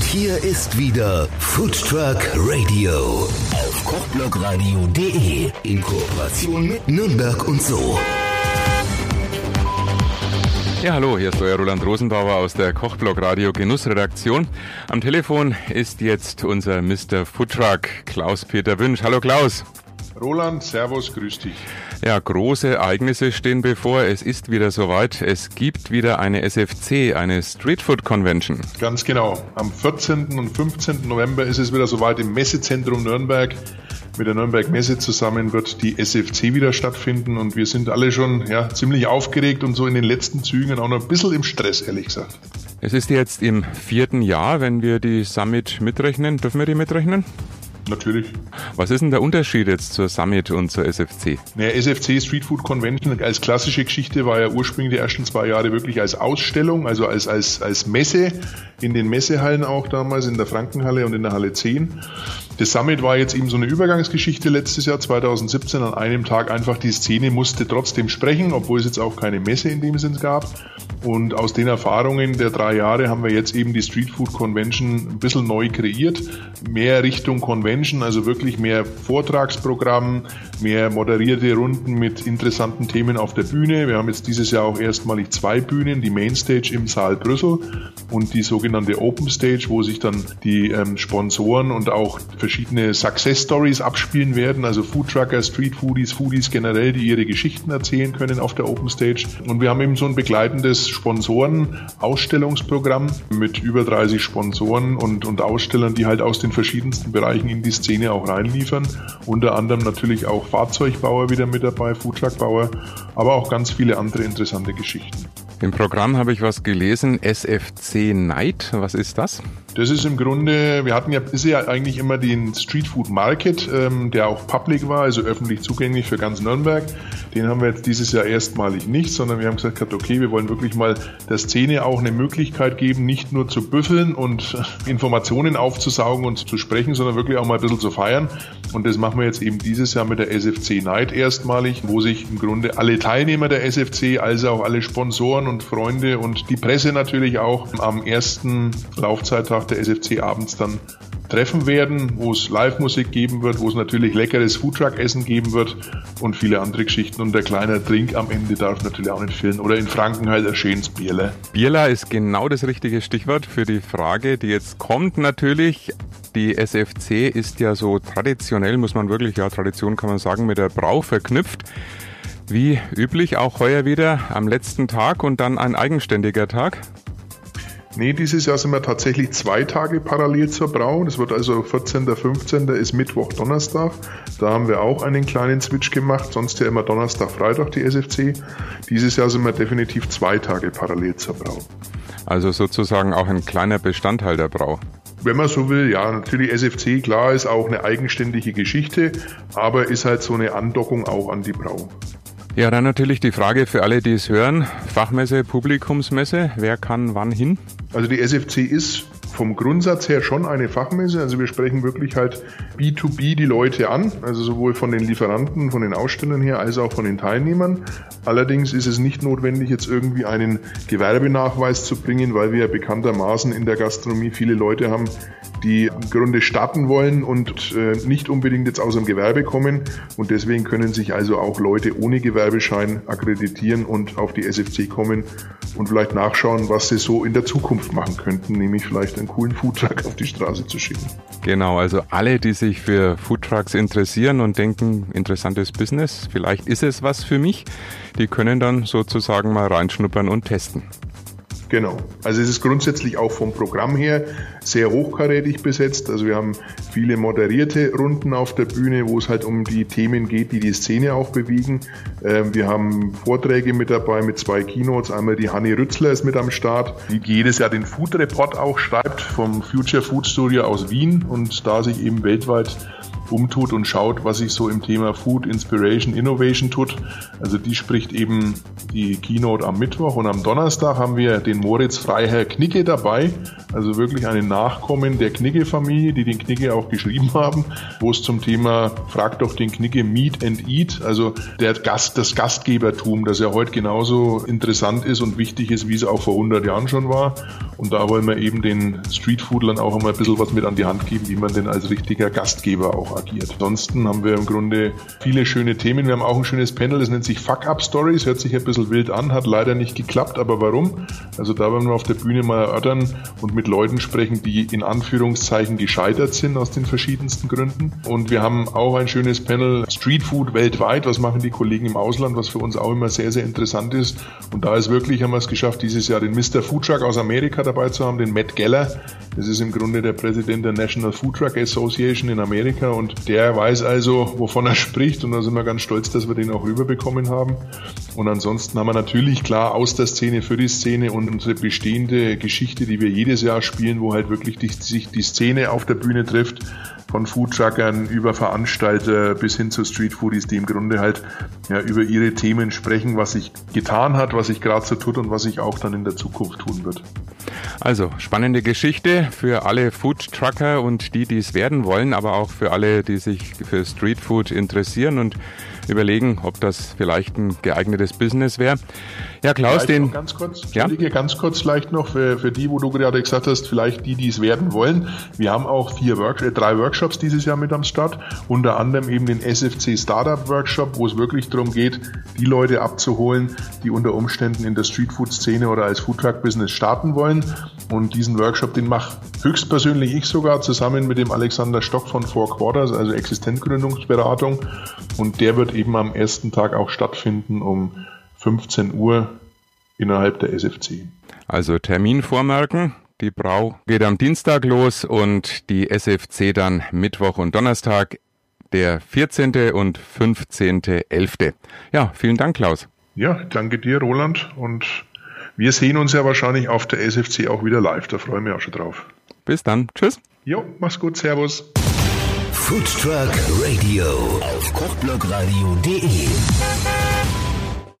Und hier ist wieder Food Truck Radio auf kochblogradio.de in Kooperation mit Nürnberg und so. Ja, hallo, hier ist euer Roland Rosenbauer aus der Kochblog Radio Genussredaktion. Am Telefon ist jetzt unser Mr. Foodtruck Klaus-Peter Wünsch. Hallo Klaus. Roland, Servus, grüß dich. Ja, große Ereignisse stehen bevor. Es ist wieder soweit. Es gibt wieder eine SFC, eine Street Food Convention. Ganz genau. Am 14. und 15. November ist es wieder soweit im Messezentrum Nürnberg. Mit der Nürnberg Messe zusammen wird die SFC wieder stattfinden und wir sind alle schon ja, ziemlich aufgeregt und so in den letzten Zügen auch noch ein bisschen im Stress, ehrlich gesagt. Es ist jetzt im vierten Jahr, wenn wir die Summit mitrechnen. Dürfen wir die mitrechnen? Natürlich. Was ist denn der Unterschied jetzt zur Summit und zur SFC? Naja, SFC Street Food Convention als klassische Geschichte war ja ursprünglich die ersten zwei Jahre wirklich als Ausstellung, also als, als, als Messe in den Messehallen auch damals, in der Frankenhalle und in der Halle 10. Das Summit war jetzt eben so eine Übergangsgeschichte letztes Jahr 2017. An einem Tag einfach die Szene musste trotzdem sprechen, obwohl es jetzt auch keine Messe in dem Sinn gab. Und aus den Erfahrungen der drei Jahre haben wir jetzt eben die Street Food Convention ein bisschen neu kreiert. Mehr Richtung Convention, also wirklich mehr Vortragsprogramm, mehr moderierte Runden mit interessanten Themen auf der Bühne. Wir haben jetzt dieses Jahr auch erstmalig zwei Bühnen, die Mainstage im Saal Brüssel und die sogenannte Open Stage, wo sich dann die ähm, Sponsoren und auch verschiedene Success Stories abspielen werden, also Food Trucker, Street Foodies, Foodies generell, die ihre Geschichten erzählen können auf der Open Stage. Und wir haben eben so ein begleitendes Sponsoren-Ausstellungsprogramm mit über 30 Sponsoren und, und Ausstellern, die halt aus den verschiedensten Bereichen in die Szene auch reinliefern. Unter anderem natürlich auch Fahrzeugbauer wieder mit dabei, Foodtruckbauer, aber auch ganz viele andere interessante Geschichten. Im Programm habe ich was gelesen, SFC Night. Was ist das? Das ist im Grunde, wir hatten ja bisher eigentlich immer den Street Food Market, ähm, der auch public war, also öffentlich zugänglich für ganz Nürnberg. Den haben wir jetzt dieses Jahr erstmalig nicht, sondern wir haben gesagt, okay, wir wollen wirklich mal der Szene auch eine Möglichkeit geben, nicht nur zu büffeln und Informationen aufzusaugen und zu sprechen, sondern wirklich auch mal ein bisschen zu feiern. Und das machen wir jetzt eben dieses Jahr mit der SFC Night erstmalig, wo sich im Grunde alle Teilnehmer der SFC, also auch alle Sponsoren und Freunde und die Presse natürlich auch am ersten Laufzeittag der SFC abends dann treffen werden, wo es Live-Musik geben wird, wo es natürlich leckeres Foodtruck-Essen geben wird und viele andere Geschichten. Und der kleine Drink am Ende darf natürlich auch nicht fehlen. Oder in Franken halt ein schönes Bierle. Bierla ist genau das richtige Stichwort für die Frage, die jetzt kommt natürlich. Die SFC ist ja so traditionell, muss man wirklich, ja, Tradition kann man sagen, mit der Brau verknüpft. Wie üblich auch heuer wieder am letzten Tag und dann ein eigenständiger Tag. Nee, dieses Jahr sind wir tatsächlich zwei Tage parallel zur Brau. Das wird also 14. 15. ist Mittwoch, Donnerstag. Da haben wir auch einen kleinen Switch gemacht. Sonst ja immer Donnerstag, Freitag die SFC. Dieses Jahr sind wir definitiv zwei Tage parallel zur Brau. Also sozusagen auch ein kleiner Bestandteil der Brau. Wenn man so will, ja, natürlich SFC, klar, ist auch eine eigenständige Geschichte, aber ist halt so eine Andockung auch an die Brau. Ja, dann natürlich die Frage für alle, die es hören. Fachmesse, Publikumsmesse, wer kann wann hin? Also die SFC ist vom Grundsatz her schon eine Fachmesse. Also wir sprechen wirklich halt B2B die Leute an, also sowohl von den Lieferanten, von den Ausstellern her, als auch von den Teilnehmern. Allerdings ist es nicht notwendig, jetzt irgendwie einen Gewerbenachweis zu bringen, weil wir ja bekanntermaßen in der Gastronomie viele Leute haben, die im Grunde starten wollen und äh, nicht unbedingt jetzt aus dem Gewerbe kommen. Und deswegen können sich also auch Leute ohne Gewerbeschein akkreditieren und auf die SFC kommen und vielleicht nachschauen, was sie so in der Zukunft machen könnten, nämlich vielleicht einen coolen Foodtruck auf die Straße zu schicken. Genau, also alle, die sich für Foodtrucks interessieren und denken, interessantes Business, vielleicht ist es was für mich, die können dann sozusagen mal reinschnuppern und testen. Genau. Also es ist grundsätzlich auch vom Programm her sehr hochkarätig besetzt. Also wir haben viele moderierte Runden auf der Bühne, wo es halt um die Themen geht, die die Szene auch bewegen. Ähm, wir haben Vorträge mit dabei mit zwei Keynotes. Einmal die Hanni Rützler ist mit am Start, die jedes Jahr den Food Report auch schreibt vom Future Food Studio aus Wien und da sich eben weltweit umtut und schaut, was sich so im Thema Food Inspiration Innovation tut. Also die spricht eben die Keynote am Mittwoch und am Donnerstag haben wir den Moritz Freiherr Knicke dabei, also wirklich einen Nachkommen der Knicke-Familie, die den Knicke auch geschrieben haben, wo es zum Thema Frag doch den Knicke Meet and Eat, also der Gast, das Gastgebertum, das ja heute genauso interessant ist und wichtig ist, wie es auch vor 100 Jahren schon war. Und da wollen wir eben den Streetfoodlern auch einmal ein bisschen was mit an die Hand geben, wie man denn als richtiger Gastgeber auch agiert. Ansonsten haben wir im Grunde viele schöne Themen. Wir haben auch ein schönes Panel, das nennt sich Fuck Up Stories, hört sich ein bisschen wild an, hat leider nicht geklappt, aber warum? Also da werden wir auf der Bühne mal erörtern und mit Leuten sprechen, die in Anführungszeichen gescheitert sind aus den verschiedensten Gründen. Und wir haben auch ein schönes Panel Streetfood weltweit. Was machen die Kollegen im Ausland, was für uns auch immer sehr, sehr interessant ist. Und da ist wirklich, haben wir es geschafft, dieses Jahr den Mr. Foodtruck aus Amerika dabei zu haben, den Matt Geller. Das ist im Grunde der Präsident der National Food Truck Association in Amerika und der weiß also, wovon er spricht und da sind wir ganz stolz, dass wir den auch rüberbekommen haben. Und ansonsten haben wir natürlich klar aus der Szene für die Szene und unsere bestehende Geschichte, die wir jedes Jahr spielen, wo halt wirklich die, sich die Szene auf der Bühne trifft, von Foodtruckern über Veranstalter bis hin zu Streetfoodies, die im Grunde halt ja, über ihre Themen sprechen, was sich getan hat, was sich gerade so tut und was sich auch dann in der Zukunft tun wird. Also spannende Geschichte für alle Foodtrucker und die, die es werden wollen, aber auch für alle, die sich für Streetfood interessieren und überlegen, ob das vielleicht ein geeignetes Business wäre. Ja, Klaus, vielleicht den. Ganz kurz, ja? ganz kurz vielleicht noch für, für die, wo du gerade gesagt hast, vielleicht die, die es werden wollen. Wir haben auch vier Work äh, drei Workshops dieses Jahr mit am Start. Unter anderem eben den SFC Startup Workshop, wo es wirklich darum geht, die Leute abzuholen, die unter Umständen in der Streetfood-Szene oder als Foodtruck-Business starten wollen. Und diesen Workshop, den mache höchstpersönlich ich sogar zusammen mit dem Alexander Stock von Four Quarters, also Existenzgründungsberatung. Und der wird eben am ersten Tag auch stattfinden um 15 Uhr innerhalb der SFC. Also Termin vormerken. Die Brau geht am Dienstag los und die SFC dann Mittwoch und Donnerstag, der 14. und 15.11. Ja, vielen Dank, Klaus. Ja, danke dir, Roland. Und wir sehen uns ja wahrscheinlich auf der SFC auch wieder live. Da freue ich mich auch schon drauf. Bis dann. Tschüss. Jo, mach's gut. Servus. Foodtruck Radio auf kochblogradio.de